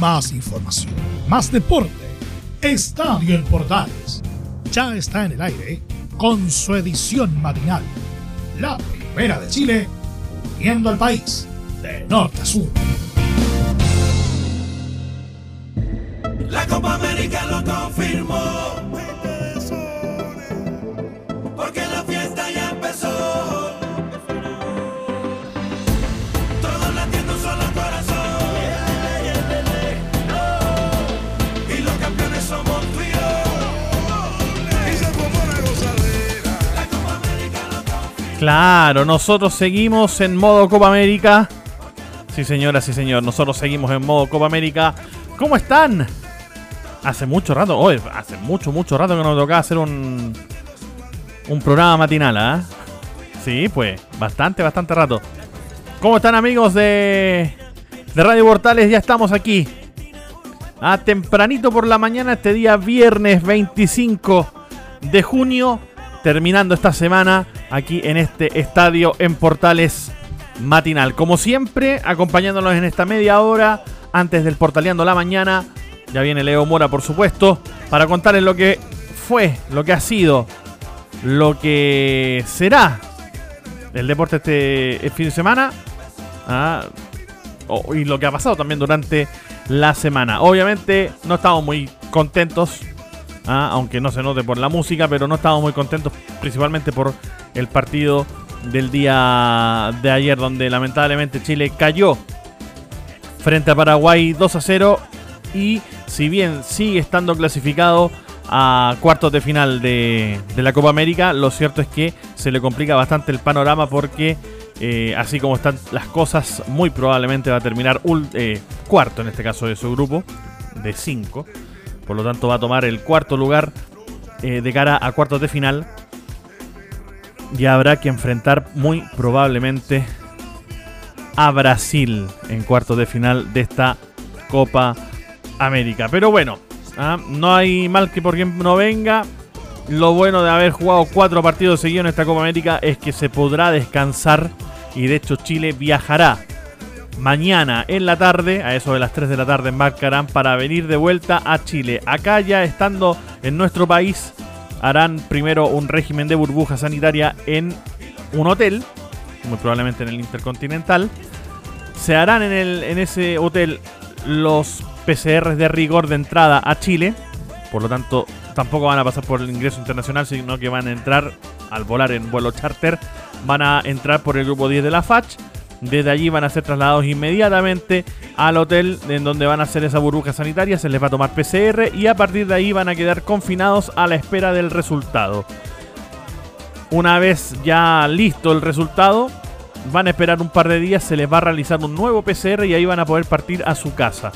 más información, más deporte. Estadio en Portales ya está en el aire con su edición matinal. La primera de Chile, uniendo al país de norte a sur. La Copa América lo confirmó. Claro, nosotros seguimos en modo Copa América. Sí, señora, sí, señor. Nosotros seguimos en modo Copa América. ¿Cómo están? Hace mucho rato, hoy hace mucho, mucho rato que nos tocaba hacer un, un programa matinal, ¿ah? Sí, pues, bastante, bastante rato. ¿Cómo están amigos de, de Radio Portales? Ya estamos aquí. A tempranito por la mañana, este día viernes 25 de junio, terminando esta semana aquí en este estadio en Portales matinal. Como siempre, acompañándonos en esta media hora antes del Portaleando la mañana. Ya viene Leo Mora, por supuesto, para contarles lo que fue, lo que ha sido, lo que será el deporte este, este fin de semana. Ah, y lo que ha pasado también durante la semana. Obviamente no estamos muy contentos, ah, aunque no se note por la música, pero no estamos muy contentos principalmente por el partido del día de ayer, donde lamentablemente Chile cayó frente a Paraguay 2 a 0 y si bien sigue estando clasificado a cuartos de final de, de la Copa América, lo cierto es que se le complica bastante el panorama porque eh, así como están las cosas, muy probablemente va a terminar ul- eh, cuarto en este caso de su grupo, de 5. Por lo tanto va a tomar el cuarto lugar eh, de cara a cuartos de final. Y habrá que enfrentar muy probablemente a Brasil en cuartos de final de esta Copa América. Pero bueno, ah, no hay mal que por quien no venga. Lo bueno de haber jugado cuatro partidos seguidos en esta Copa América es que se podrá descansar y de hecho Chile viajará mañana en la tarde, a eso de las 3 de la tarde embarcarán para venir de vuelta a Chile. Acá ya estando en nuestro país harán primero un régimen de burbuja sanitaria en un hotel, muy probablemente en el Intercontinental. Se harán en, el, en ese hotel los PCRs de rigor de entrada a Chile. Por lo tanto, tampoco van a pasar por el ingreso internacional, sino que van a entrar al volar en vuelo charter. Van a entrar por el grupo 10 de la FACH. Desde allí van a ser trasladados inmediatamente al hotel en donde van a hacer esa burbuja sanitaria. Se les va a tomar PCR y a partir de ahí van a quedar confinados a la espera del resultado. Una vez ya listo el resultado, van a esperar un par de días, se les va a realizar un nuevo PCR y ahí van a poder partir a su casa.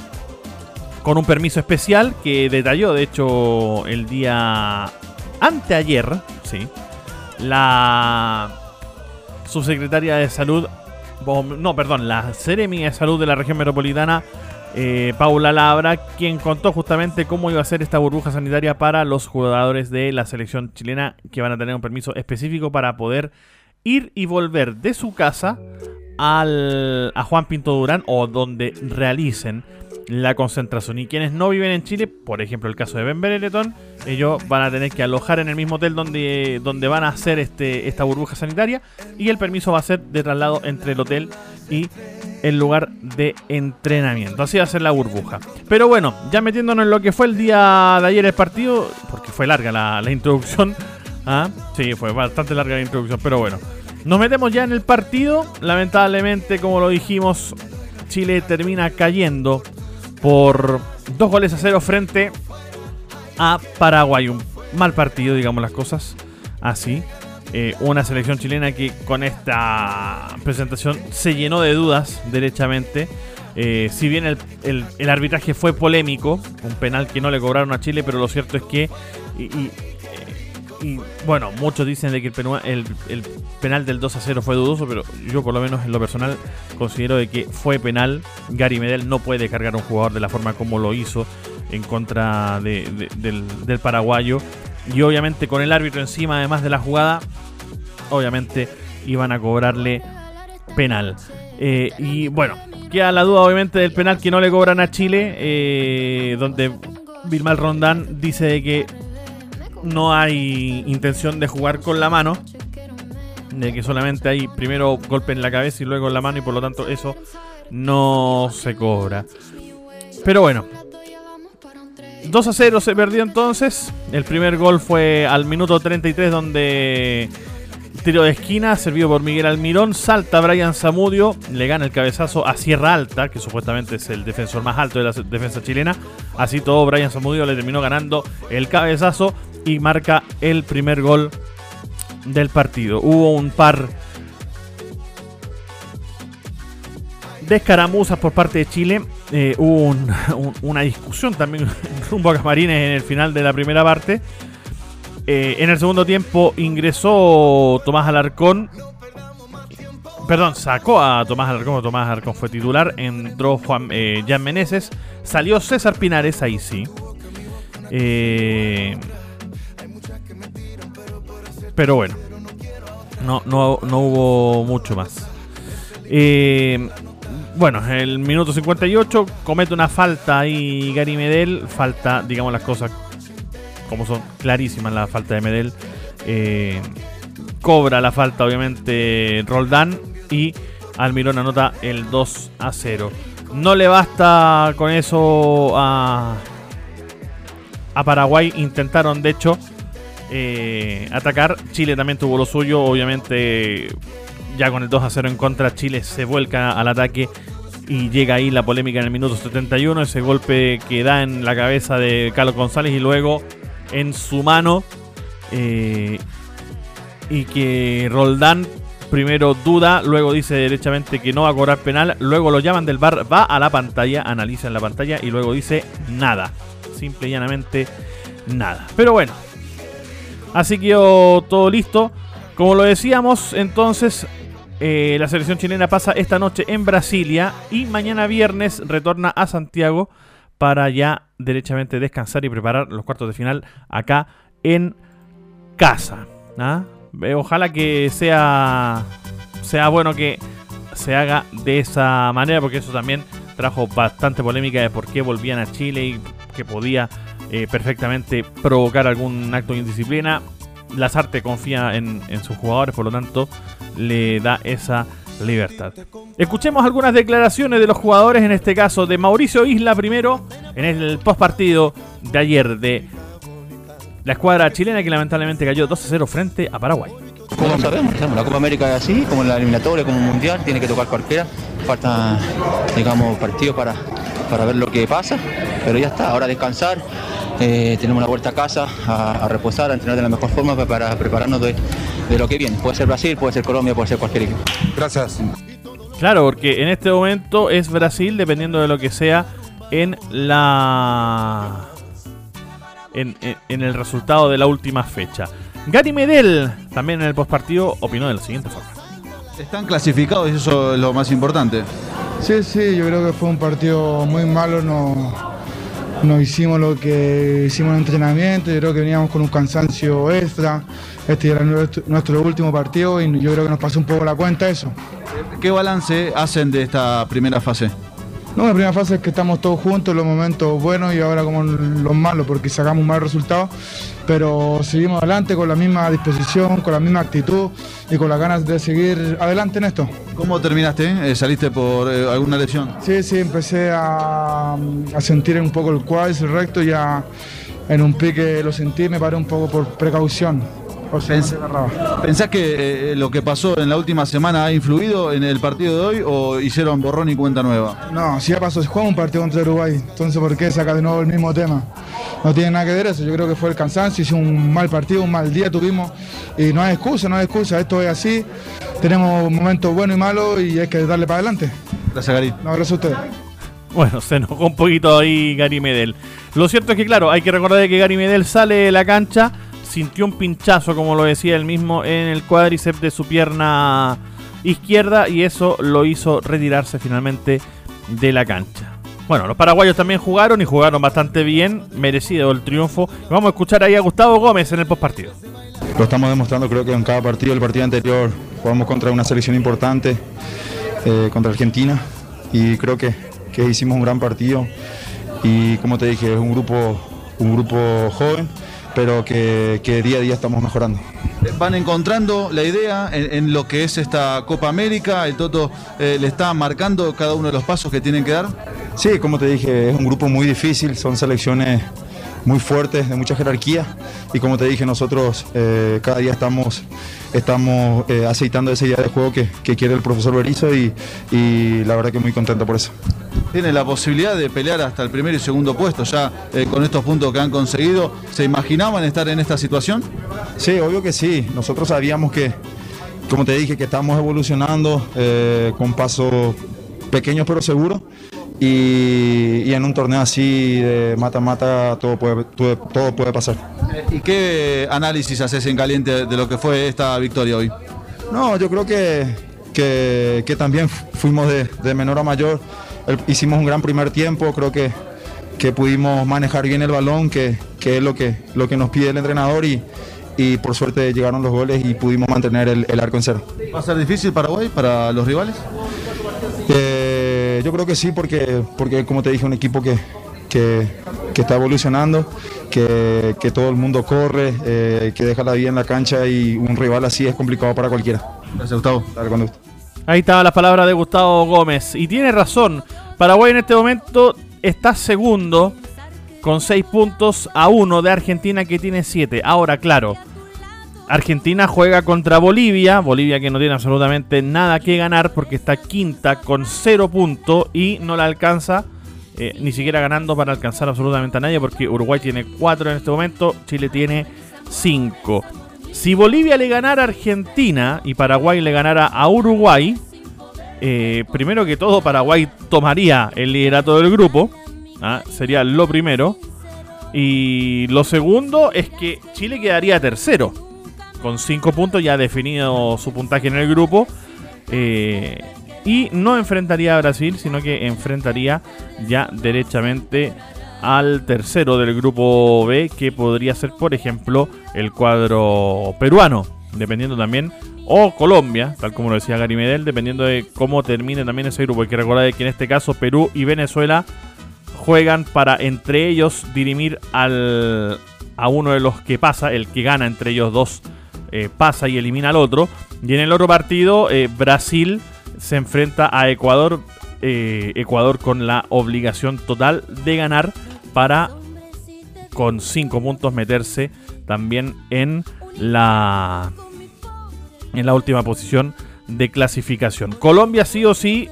Con un permiso especial que detalló, de hecho, el día anteayer, sí, la subsecretaria de salud, no, perdón, la Seremi de Salud de la región metropolitana, eh, Paula Labra, quien contó justamente cómo iba a ser esta burbuja sanitaria para los jugadores de la selección chilena que van a tener un permiso específico para poder ir y volver de su casa al, a Juan Pinto Durán o donde realicen la concentración. Y quienes no viven en Chile, por ejemplo el caso de Ben Benetton, ellos van a tener que alojar en el mismo hotel donde, donde van a hacer este, esta burbuja sanitaria y el permiso va a ser de traslado entre el hotel y el lugar de entrenamiento. Así va a ser la burbuja. Pero bueno, ya metiéndonos en lo que fue el día de ayer el partido, porque fue larga la, la introducción. ¿ah? Sí, fue bastante larga la introducción, pero bueno. Nos metemos ya en el partido. Lamentablemente, como lo dijimos, Chile termina cayendo por dos goles a cero frente a Paraguay. Un mal partido, digamos las cosas así. Eh, una selección chilena que con esta presentación se llenó de dudas, derechamente. Eh, si bien el, el- arbitraje fue polémico, un penal que no le cobraron a Chile, pero lo cierto es que. Y, bueno, muchos dicen de que el, penal del 2 a 0 fue dudoso, pero yo por lo menos en lo personal considero de que fue penal. Gary Medel no puede cargar a un jugador de la forma como lo hizo en contra de- de- del, paraguayo. Y obviamente con el árbitro encima, además de la jugada, obviamente iban a cobrarle penal. Eh, y bueno, queda la duda obviamente del penal que no le cobran a Chile, eh, donde Vilmal Rondán dice de que no hay intención de jugar con la mano, de que solamente hay primero golpe en la cabeza y luego en la mano y por lo tanto eso no se cobra. Pero bueno, 2 a 0 se perdió entonces. El primer gol fue al minuto 33 donde tiro de esquina servido por Miguel Almirón. Salta Brian Zamudio, le gana el cabezazo a Sierra Alta, que supuestamente es el defensor más alto de la defensa chilena. Así todo, Brian Zamudio le terminó ganando el cabezazo y marca el primer gol del partido. Hubo un par de escaramuzas por parte de Chile. Eh, hubo un- un- una discusión también rumbo a Camarines en el final de la primera parte. Eh, en el segundo tiempo ingresó Tomás Alarcón. Perdón, sacó a Tomás Alarcón. Tomás Alarcón fue titular. Entró Juan, eh, Jan Meneses. Salió César Pinares, ahí sí. Eh, pero bueno, no, no, no hubo mucho más. Eh, bueno, el minuto 58 comete una falta ahí Gary Medel. Falta, digamos las cosas como son clarísimas la falta de Medel. Eh, cobra la falta, obviamente, Roldán. Y Almirón anota el 2 a 0. No le basta con eso a, a Paraguay. Intentaron, de hecho, eh, atacar. Chile también tuvo lo suyo. Obviamente, ya con el 2 a 0 en contra, Chile se vuelca al ataque. Y llega ahí la polémica en el minuto 71. Ese golpe que da en la cabeza de Carlos González y luego en su mano. eh, y que Roldán primero duda, luego dice derechamente que no va a cobrar penal, luego lo llaman del bar, va a la pantalla, analiza en la pantalla y luego dice nada. Simple y llanamente nada. Pero bueno, así quedó todo listo. Como lo decíamos, entonces eh, la selección chilena pasa esta noche en Brasilia y mañana viernes retorna a Santiago para ya derechamente descansar y preparar los cuartos de final acá en casa. ¿ah? Eh, Ojalá que sea, sea bueno que se haga de esa manera, porque eso también trajo bastante polémica de por qué volvían a Chile y que podía eh, perfectamente provocar algún acto de indisciplina. Lazarte confía en, sus jugadores, por lo tanto, le da esa libertad. Escuchemos algunas declaraciones de los jugadores, en este caso de Mauricio Isla primero, en el post partido de ayer de la escuadra chilena que lamentablemente cayó 2 a 0 frente a Paraguay. Como sabemos, la Copa América es así, como en la eliminatoria, como un mundial, tiene que tocar cualquiera. Falta, digamos, partidos para, para ver lo que pasa, pero ya está, ahora descansar. eh, tenemos una vuelta a casa, a, a reposar, a entrenar de la mejor forma pa- para prepararnos de, de lo que viene. Puede ser Brasil, puede ser Colombia, puede ser cualquier equipo. Gracias. Claro, porque en este momento es Brasil, dependiendo de lo que sea en la. En, en- en el resultado de la última fecha. Gary Medel, también en el postpartido, opinó de la siguiente forma. Están clasificados y eso es lo más importante. Sí, sí, yo creo que fue un partido muy malo, no, no hicimos lo que hicimos en entrenamiento, yo creo que veníamos con un cansancio extra, este era nuestro, nuestro último partido y yo creo que nos pasó un poco la cuenta eso. ¿Qué balance hacen de esta primera fase? No, la primera fase es que estamos todos juntos en los momentos buenos y ahora como los malos porque sacamos un mal resultado, pero seguimos adelante con la misma disposición, con la misma actitud y con las ganas de seguir adelante en esto. ¿Cómo terminaste? Eh, ¿Saliste por eh, alguna lesión? Sí, sí, empecé a, a sentir un poco el cuádriceps recto, ya en un pique lo sentí, me paré un poco por precaución. O sea, Pens- se agarraba. ¿Pensás que eh, lo que pasó en la última semana ha influido en el partido de hoy o hicieron borrón y cuenta nueva? No, si ya pasó, se juega un partido contra Uruguay, entonces ¿por qué saca de nuevo el mismo tema? No tiene nada que ver eso, yo creo que fue el cansancio, hizo un mal partido, un mal día tuvimos y no hay excusa, no hay excusa, esto es así, tenemos momentos buenos y malos y hay que darle para adelante. Gracias, Gary. No, gracias a ustedes. Bueno, se enojó un poquito ahí Gary Medel. Lo cierto es que, claro, hay que recordar que Gary Medel sale de la cancha, sintió un pinchazo, como lo decía él mismo, en el cuádriceps de su pierna izquierda y eso lo hizo retirarse finalmente de la cancha. Bueno, los paraguayos también jugaron y jugaron bastante bien, merecido el triunfo. Vamos a escuchar ahí a Gustavo Gómez en el postpartido. Lo estamos demostrando, creo que en cada partido, el partido anterior, jugamos contra una selección importante eh, contra Argentina y creo que, que hicimos un gran partido y como te dije, es un grupo, un grupo joven, pero que, que día a día estamos mejorando. Van encontrando la idea en, en lo que es esta Copa América. El Toto eh, le está marcando cada uno de los pasos que tienen que dar. Sí, como te dije, es un grupo muy difícil, son selecciones muy fuertes, de mucha jerarquía y como te dije, nosotros eh, cada día estamos, estamos eh, aceitando esa idea de juego que, que quiere el profesor Berizzo y, y la verdad que muy contento por eso. Tiene la posibilidad de pelear hasta el primero y segundo puesto ya eh, con estos puntos que han conseguido. ¿Se imaginaban estar en esta situación? Sí, obvio que sí. Nosotros sabíamos que, como te dije, que estamos evolucionando eh, con pasos pequeños pero seguros. Y, y en un torneo así de mata-mata todo puede, todo, todo puede pasar. ¿Y qué análisis haces en caliente de lo que fue esta victoria hoy? No, yo creo que, que, que también fuimos de, de menor a mayor. El- hicimos un gran primer tiempo, creo que, que pudimos manejar bien el balón, que, que es lo que, lo que nos pide el entrenador y, y por suerte llegaron los goles y pudimos mantener el, el arco en cero. ¿Va a ser difícil Paraguay para los rivales? Eh, yo creo que sí, porque, porque como te dije, un equipo que, que, que está evolucionando, que, que todo el mundo corre, eh, que deja la vida en la cancha y un rival así es complicado para cualquiera. Gracias, Gustavo. Dale. Ahí estaba la palabra de Gustavo Gómez. Y tiene razón. Paraguay en este momento está segundo con 6 puntos a 1 de Argentina que tiene 7. Ahora, claro, Argentina juega contra Bolivia. Bolivia que no tiene absolutamente nada que ganar porque está quinta con 0 puntos y no la alcanza. eh, ni siquiera ganando para alcanzar absolutamente a nadie porque Uruguay tiene 4 en este momento, Chile tiene 5. Si Bolivia le ganara a Argentina y Paraguay le ganara a Uruguay, eh, primero que todo Paraguay tomaría el liderato del grupo. ¿ah? Sería lo primero. Y lo segundo es que Chile quedaría tercero. Con 5 puntos ya definido su puntaje en el grupo. Eh, y no enfrentaría a Brasil, sino que enfrentaría ya derechamente al tercero del grupo B, que podría ser, por ejemplo, el cuadro peruano, dependiendo también, o Colombia, tal como lo decía Gary Medel, dependiendo de cómo termine también ese grupo. Hay que recordar que en este caso Perú y Venezuela juegan para entre ellos dirimir al, a uno de los que pasa, el que gana entre ellos dos eh, pasa y elimina al otro. Y en el otro partido, eh, Brasil se enfrenta a Ecuador. Eh, Ecuador con la obligación total de ganar para con 5 puntos meterse también en la en la última posición de clasificación. Colombia sí o sí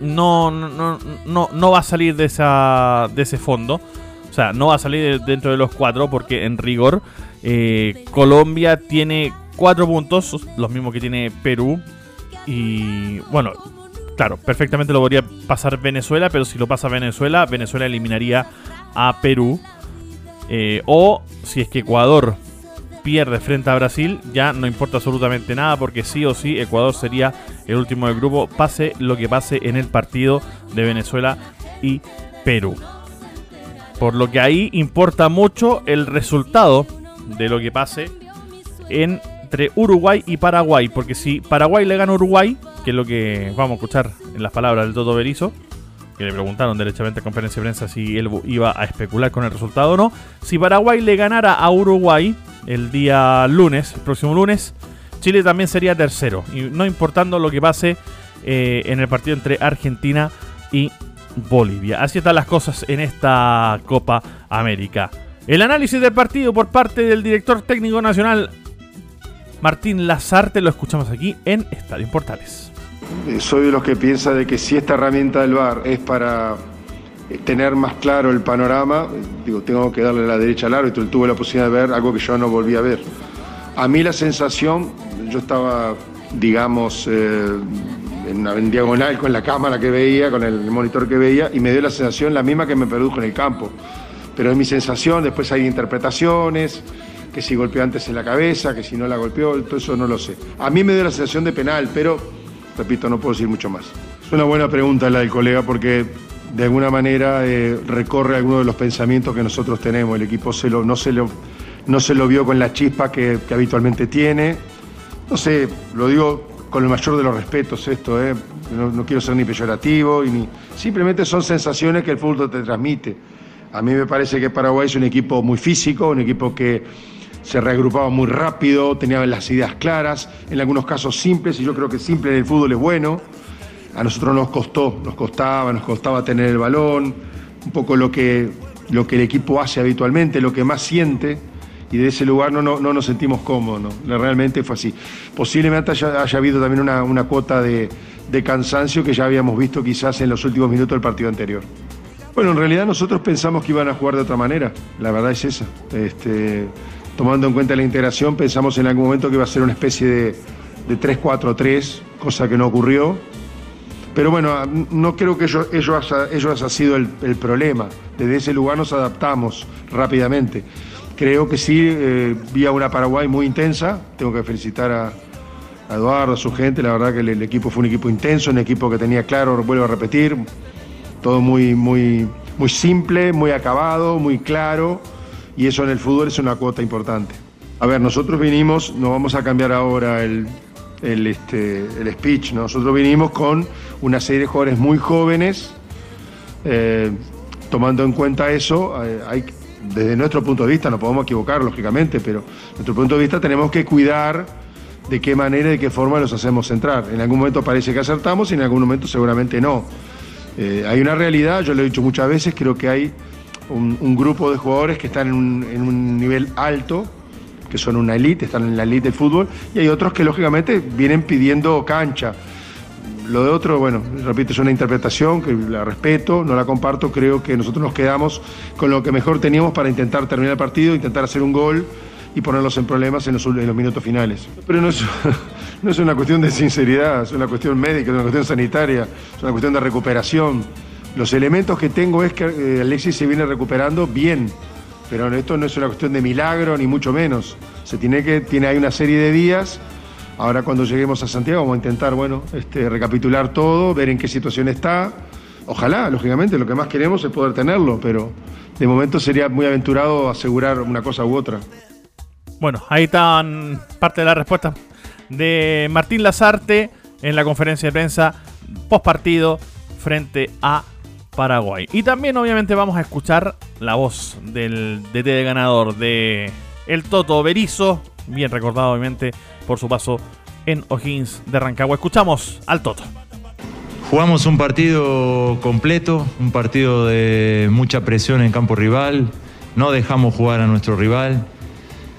no, no, no, no, va a salir de, esa, de ese fondo. O sea, no va a salir de- dentro de los cuatro porque en rigor eh, Colombia tiene cuatro puntos, los mismos que tiene Perú. Y bueno, claro, perfectamente lo podría pasar Venezuela, pero si lo pasa Venezuela, Venezuela eliminaría a Perú. Eh, o si es que Ecuador pierde frente a Brasil, ya no importa absolutamente nada porque sí o sí Ecuador sería el último del grupo, pase lo que pase en el partido de Venezuela y Perú. Por lo que ahí importa mucho el resultado de lo que pase entre Uruguay y Paraguay, porque si Paraguay le gana a Uruguay, que es lo que vamos a escuchar en las palabras del Toto Berizo, que le preguntaron derechamente en conferencia de prensa si él iba a especular con el resultado o no. Si Paraguay le ganara a Uruguay el día lunes, el próximo lunes, Chile también sería tercero. Y no importando lo que pase eh, en el partido entre Argentina y Bolivia. Así están las cosas en esta Copa América. El análisis del partido por parte del director técnico nacional Martín Lazarte lo escuchamos aquí en Estadio Portales. Eh, Soy de los que piensa de que si esta herramienta del VAR es para eh, tener más claro el panorama, eh, digo, tengo que darle la derecha al árbitro, él tuvo la posibilidad de ver algo que yo no volví a ver. A mí la sensación, yo estaba, digamos, en, en diagonal con la cámara que veía, con el monitor que veía, y me dio la sensación la misma que me produjo en el campo. Pero es mi sensación, después hay interpretaciones, que si golpeó antes en la cabeza, que si no la golpeó, todo eso no lo sé. A mí me dio la sensación de penal, pero, repito, no puedo decir mucho más. Es una buena pregunta la del colega porque de alguna manera eh, recorre algunos de los pensamientos que nosotros tenemos. El equipo se lo, no, se lo, no se lo vio con la chispa que, habitualmente tiene. No sé, lo digo con el mayor de los respetos esto, ¿eh? no, quiero ser ni peyorativo, ni, simplemente son sensaciones que el fútbol te transmite. A mí me parece que Paraguay es un equipo muy físico, un equipo que se reagrupaba muy rápido, tenía las ideas claras, en algunos casos simples, y yo creo que simple en el fútbol es bueno. A nosotros nos costó, nos costaba, nos costaba tener el balón, un poco lo que, lo que el equipo hace habitualmente, lo que más siente, y de ese lugar no, no, no nos sentimos cómodos, realmente fue así. Posiblemente haya, haya habido también una, una cuota de, de cansancio que ya habíamos visto quizás en los últimos minutos del partido anterior. Bueno, en realidad nosotros pensamos que iban a jugar de otra manera, la verdad es esa. Este, tomando en cuenta la integración, pensamos en algún momento que iba a ser una especie de, de 3-4-3, cosa que no ocurrió. Pero bueno, no creo que ello, ello, haya, haya sido el, el, problema. Desde ese lugar nos adaptamos rápidamente. Creo que sí, eh, vi a una Paraguay muy intensa. Tengo que felicitar a, a Eduardo, a su gente. La verdad que el, el, equipo fue un equipo intenso, un equipo que tenía claro, vuelvo a repetir, todo muy, muy, muy simple, muy acabado, muy claro. Y eso en el fútbol es una cuota importante. A ver, nosotros vinimos, no vamos a cambiar ahora el, el, este, el speech. ¿no? Nosotros vinimos con una serie de jugadores muy jóvenes. Eh, tomando en cuenta eso, eh, hay, desde nuestro punto de vista, no podemos equivocar, lógicamente, pero desde nuestro punto de vista tenemos que cuidar de qué manera y de qué forma los hacemos entrar. En algún momento parece que acertamos y en algún momento seguramente no. Eh, hay una realidad, yo lo he dicho muchas veces, creo que hay un, grupo de jugadores que están en un, en un nivel alto, que son una elite, están en la elite del fútbol, y hay otros que lógicamente vienen pidiendo cancha. Lo de otro, bueno, repito, es una interpretación que la respeto, no la comparto, creo que nosotros nos quedamos con lo que mejor teníamos para intentar terminar el partido, intentar hacer un gol y ponerlos en problemas en los, en los minutos finales. Pero no es, no es una cuestión de sinceridad, es una cuestión médica, es una cuestión sanitaria, es una cuestión de recuperación. Los elementos que tengo es que eh, Alexis se viene recuperando bien, pero esto no es una cuestión de milagro ni mucho menos. Se tiene que tiene hay una serie de días. Ahora cuando lleguemos a Santiago vamos a intentar, bueno, este, recapitular todo, ver en qué situación está. Ojalá, lógicamente, lo que más queremos es poder tenerlo, pero de momento sería muy aventurado asegurar una cosa u otra. Bueno, ahí están parte de la respuesta de Martín Lazarte en la conferencia de prensa post partido frente a Paraguay. Y también obviamente vamos a escuchar la voz del DT de ganador de el Toto Berizo, bien recordado obviamente por su paso en O'Higgins de Rancagua. Escuchamos al Toto. Jugamos un partido completo, un partido de mucha presión en campo rival, no dejamos jugar a nuestro rival,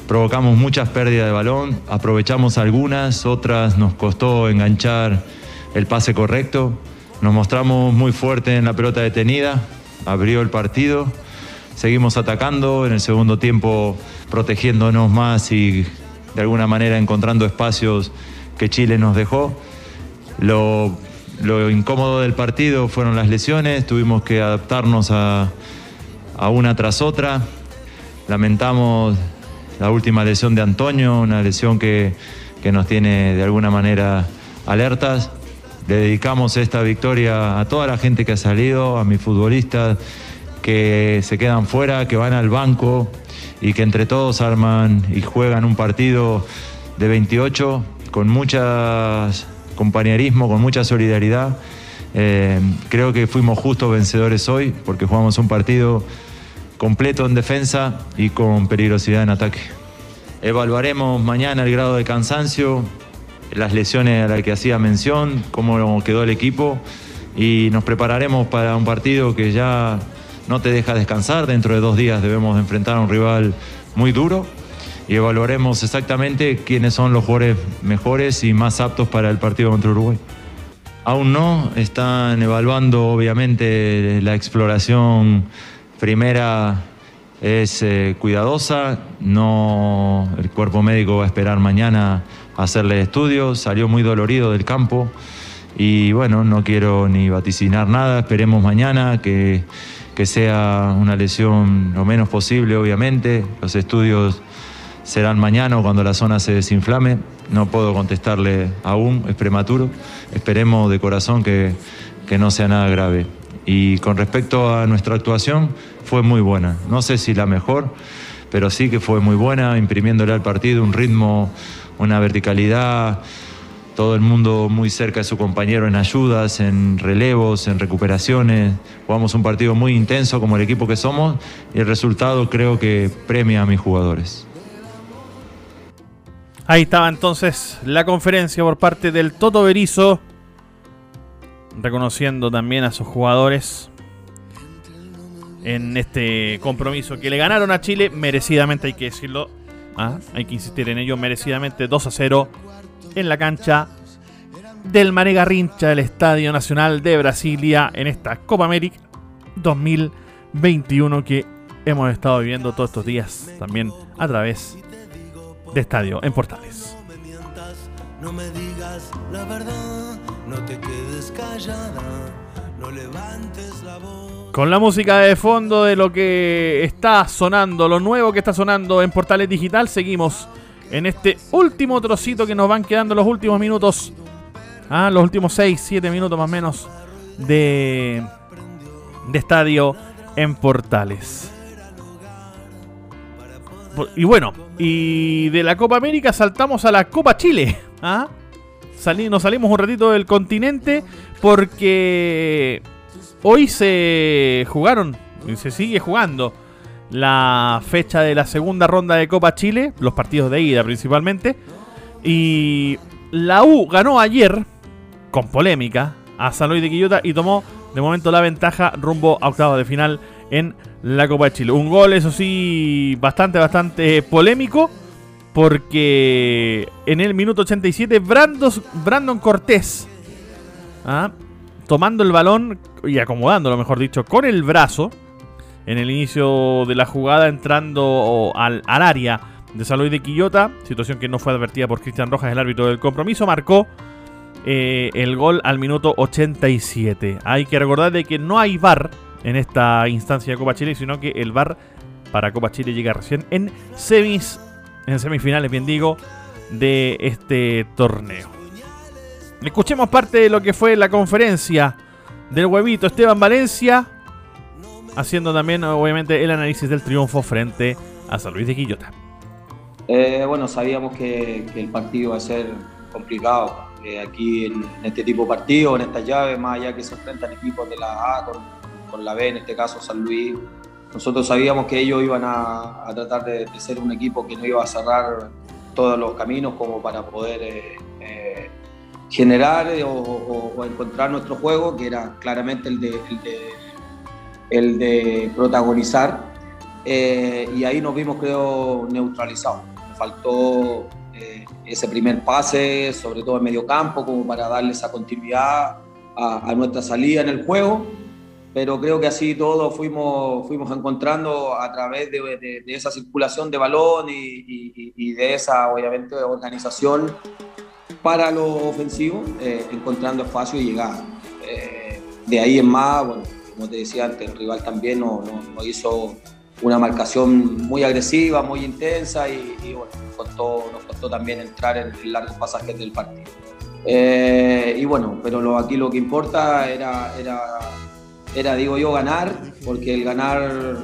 provocamos muchas pérdidas de balón, aprovechamos algunas, otras nos costó enganchar el pase correcto, nos mostramos muy fuertes en la pelota detenida, abrió el partido, seguimos atacando, en el segundo tiempo protegiéndonos más y de alguna manera encontrando espacios que Chile nos dejó. Lo, lo incómodo del partido fueron las lesiones, tuvimos que adaptarnos a, a una tras otra. Lamentamos la última lesión de Antonio, una lesión que, que nos tiene de alguna manera alertas. Le dedicamos esta victoria a toda la gente que ha salido, a mis futbolistas que se quedan fuera, que van al banco y que entre todos arman y juegan un partido de 28 con muchas compañerismo, con mucha solidaridad. Eh, creo que fuimos justos vencedores hoy porque jugamos un partido completo en defensa y con peligrosidad en ataque. Evaluaremos mañana el grado de cansancio, las lesiones a las que hacía mención, cómo quedó el equipo y nos prepararemos para un partido que ya no te deja descansar. Dentro de dos días debemos enfrentar a un rival muy duro y evaluaremos exactamente quiénes son los jugadores mejores y más aptos para el partido contra Uruguay. Aún no, están evaluando obviamente la exploración primera es eh, cuidadosa, no el cuerpo médico va a esperar mañana hacerle estudios, salió muy dolorido del campo y bueno, no quiero ni vaticinar nada, esperemos mañana que, que sea una lesión lo menos posible obviamente, los estudios serán mañana o cuando la zona se desinflame. No puedo contestarle aún, es prematuro. Esperemos de corazón que, que, no sea nada grave. Y con respecto a nuestra actuación, fue muy buena. No sé si la mejor, pero sí que fue muy buena, imprimiéndole al partido un ritmo, una verticalidad, todo el mundo muy cerca de su compañero en ayudas, en relevos, en recuperaciones. Jugamos un partido muy intenso como el equipo que somos y el resultado creo que premia a mis jugadores. Ahí estaba entonces la conferencia por parte del Toto Berizo, reconociendo también a sus jugadores en este compromiso que le ganaron a Chile merecidamente, hay que decirlo, ¿ah? hay que insistir en ello, merecidamente 2 a 0 en la cancha del Mané Garrincha del Estadio Nacional de Brasilia en esta Copa América 2021 que hemos estado viviendo todos estos días también a través de Estadio en Portales. No me digas la verdad, no te quedes callada, Con la música de fondo de lo que está sonando, lo nuevo que está sonando en Portales Digital, seguimos en este último trocito que nos van quedando los últimos minutos. Ah, los últimos 6, 7 minutos más o menos de, de estadio en Portales. Por- Y bueno, y de la Copa América saltamos a la Copa Chile. ¿ah? Sali- nos salimos un ratito del continente porque hoy se jugaron y se sigue jugando la fecha de la segunda ronda de Copa Chile, los partidos de ida principalmente. Y la U ganó ayer, con polémica, a San Luis de Quillota y tomó de momento la ventaja rumbo a octavos de final en la Copa de Chile. Un gol, eso sí, bastante, bastante polémico. Porque en el minuto 87, Brandos, Brandon Cortés, ¿ah? tomando el balón y acomodándolo, mejor dicho, con el brazo, en el inicio de la jugada, entrando al, área de Luis de Quillota, situación que no fue advertida por Cristian Rojas, el árbitro del compromiso, marcó eh, el gol al minuto 87. Hay que recordar de que no hay VAR en esta instancia de Copa Chile, sino que el VAR para Copa Chile llega recién en semis, en semifinales, bien digo, de este torneo. Escuchemos parte de lo que fue la conferencia del huevito Esteban Valencia, haciendo también obviamente el análisis del triunfo frente a San Luis de Quillota. Eh, bueno, sabíamos que, el partido iba a ser complicado. Eh, aquí en, este tipo de partidos, en estas llaves, más allá que se enfrentan equipos de la A con la B, en este caso San Luis, nosotros sabíamos que ellos iban a, a tratar de, ser un equipo que no iba a cerrar todos los caminos como para poder eh, eh, generar o, o- encontrar nuestro juego, que era claramente el de, el de, protagonizar. Eh, y ahí nos vimos, creo, neutralizados. Nos faltó eh, ese primer pase, sobre todo en medio campo, como para darle esa continuidad a, a nuestra salida en el juego. Pero creo que así todo fuimos, fuimos encontrando a través de, de- de esa circulación de balón y, y- y de esa, obviamente, organización para lo ofensivo, eh, encontrando espacio y llegada. Eh, de ahí en más, bueno, como te decía antes, el rival también nos, nos- nos hizo una marcación muy agresiva, muy intensa y, y, bueno, nos costó, nos costó también entrar en, en largos pasajes del partido. Eh, y bueno, pero lo, aquí lo que importa era, era, era, digo yo, ganar, porque el ganar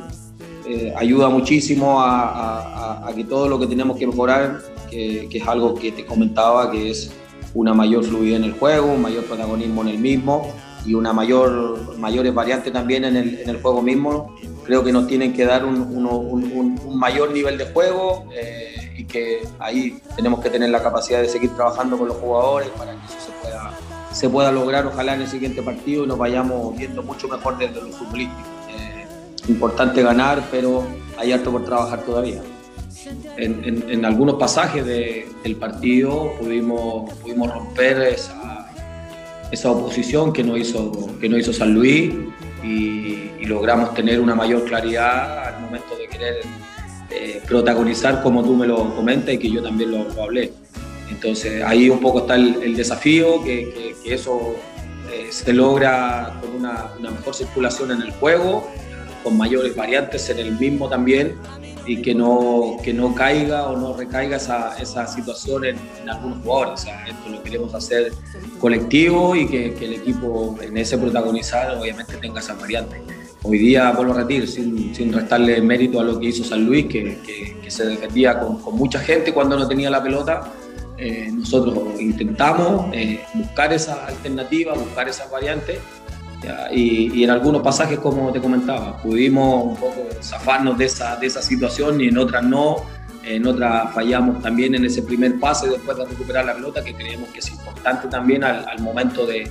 eh, ayuda muchísimo a, a- a- que todo lo que tenemos que mejorar, que, que es algo que te comentaba, que es una mayor fluidez en el juego, un mayor protagonismo en el mismo y una mayor, mayores variantes también en el, en el juego mismo. Creo que nos tienen que dar un, un- un- un mayor nivel de juego eh, y que ahí tenemos que tener la capacidad de seguir trabajando con los jugadores para que eso se se pueda lograr ojalá en el siguiente partido y nos vayamos viendo mucho mejor desde lo futbolístico. Eh, importante ganar, pero hay harto por trabajar todavía. En, en- en algunos pasajes de- del partido pudimos, pudimos romper esa, esa oposición que no hizo, que no hizo San Luis y, y logramos tener una mayor claridad al momento de querer eh, protagonizar como tú me lo comentas y que yo también lo, lo hablé. Entonces ahí un poco está el, el desafío, que, que- que eso eh, se logra con una, una mejor circulación en el juego, con mayores variantes en el mismo también y que no, que no caiga o no recaiga esa, esa situación en, en algunos jugadores. O sea, esto lo queremos hacer colectivo y que, que el equipo en ese protagonizar obviamente tenga esa variante. Hoy día, vuelvo a repetir, sin, sin restarle mérito a lo que hizo San Luis, que, que- que se defendía con, con mucha gente cuando no tenía la pelota, eh, nosotros intentamos eh, buscar esa alternativa, buscar esas variantes y, y, en algunos pasajes, como te comentaba, pudimos un poco zafarnos de esa, de esa situación y en otras no. En otras fallamos también en ese primer pase después de recuperar la pelota, que creemos que es importante también al, al momento de,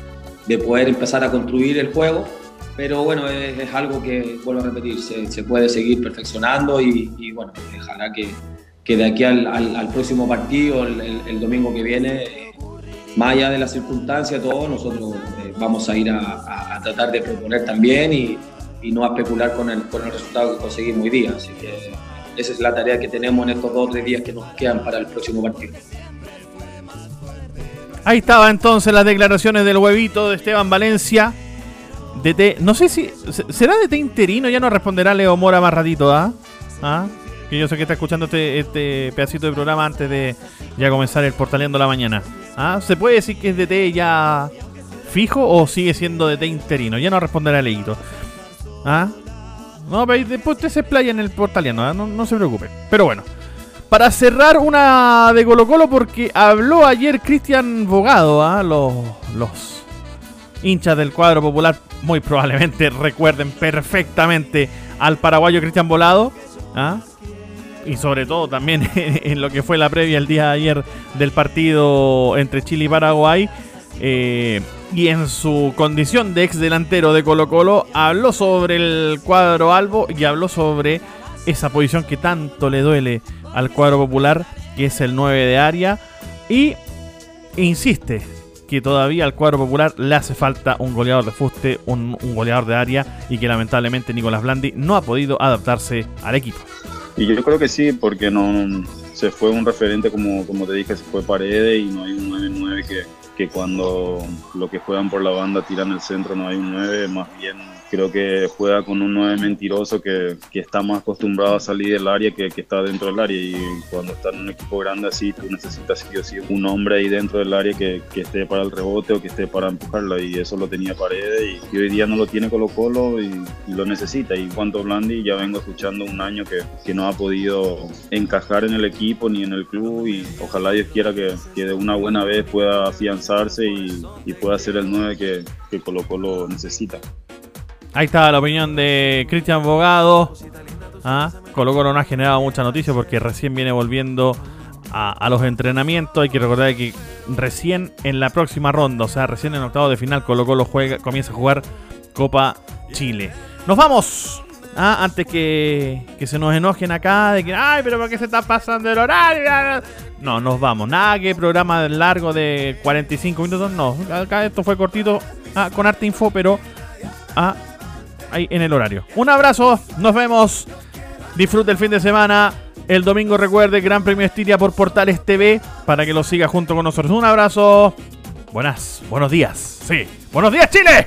de, poder empezar a construir el juego. Pero bueno, es, es algo que, vuelvo a repetir, se, se puede seguir perfeccionando y, y bueno, ojalá que, que de aquí al, al, al próximo partido, el, el, el, domingo que viene, eh, más allá de las circunstancias, todo, nosotros eh, vamos a ir a, a, a, tratar de proponer también y, y no a especular con el, con el resultado que conseguimos hoy día. Así que esa es la tarea que tenemos en estos dos o tres días que nos quedan para el próximo partido. Ahí estaba entonces las declaraciones del huevito de Esteban Valencia. DT, no sé si. ¿Será DT interino? Ya nos responderá Leo Mora más ratito, ¿ah? ¿Ah? Que yo sé que está escuchando este, este pedacito de programa antes de ya comenzar el Portaleando la mañana. ¿Ah? ¿Se puede decir que es DT ya fijo o sigue siendo DT interino? Ya nos responderá Leito. ¿Ah? No, pero después usted se playa en el portaliano, ¿eh? no, no, se preocupe. Pero bueno, para cerrar una de Colo Colo, porque habló ayer Cristian Bogado, ¿eh? los, los hinchas del cuadro popular muy probablemente recuerden perfectamente al paraguayo Cristian Volado. ¿eh? Y sobre todo también en lo que fue la previa el día de ayer del partido entre Chile y Paraguay. Eh, y en su condición de ex delantero de Colo Colo habló sobre el cuadro albo y habló sobre esa posición que tanto le duele al cuadro popular, que es el 9 de área. Y insiste que todavía al cuadro popular le hace falta un goleador de fuste, un, un goleador de área y que lamentablemente Nicolás Blandi no ha podido adaptarse al equipo. Y yo creo que sí, porque no se fue un referente, como, como te dije, se fue Paredes y no hay un 9-9 que, que cuando lo que juegan por la banda tiran el centro no hay un 9, más bien creo que juega con un 9 mentiroso que, que está más acostumbrado a salir del área que, que, está dentro del área. Y cuando está en un equipo grande así tú necesitas sí o sí un hombre ahí dentro del área que, que esté para el rebote o que esté para empujarlo y eso lo tenía Paredes y, y hoy día no lo tiene Colo Colo y, y, lo necesita. Y cuanto Blandi ya vengo escuchando un año que, que no ha podido encajar en el equipo ni en el club y ojalá Dios quiera que, que de una buena vez pueda y, y pueda ser el 9 que, que Colo Colo necesita. Ahí está la opinión de Cristian Bogado. ¿Ah? Colo Colo no ha generado mucha noticia porque recién viene volviendo a, a, los entrenamientos. Hay que recordar que recién en la próxima ronda, o sea, recién en octavo de final, Colo Colo juega, comienza a jugar Copa Chile. Nos vamos. ¿Ah? Antes que, que se nos enojen acá de que, ay, pero ¿por qué se está pasando el horario? No, nos vamos. Nada que programa largo de 45 minutos. No, acá esto fue cortito ah, con arte info, pero ah, ahí en el horario. Un abrazo, nos vemos. Disfrute el fin de semana. El domingo recuerde Gran Premio Estiria por Portales TV para que lo siga junto con nosotros. Un abrazo. Buenas, buenos días. Sí, buenos días Chile.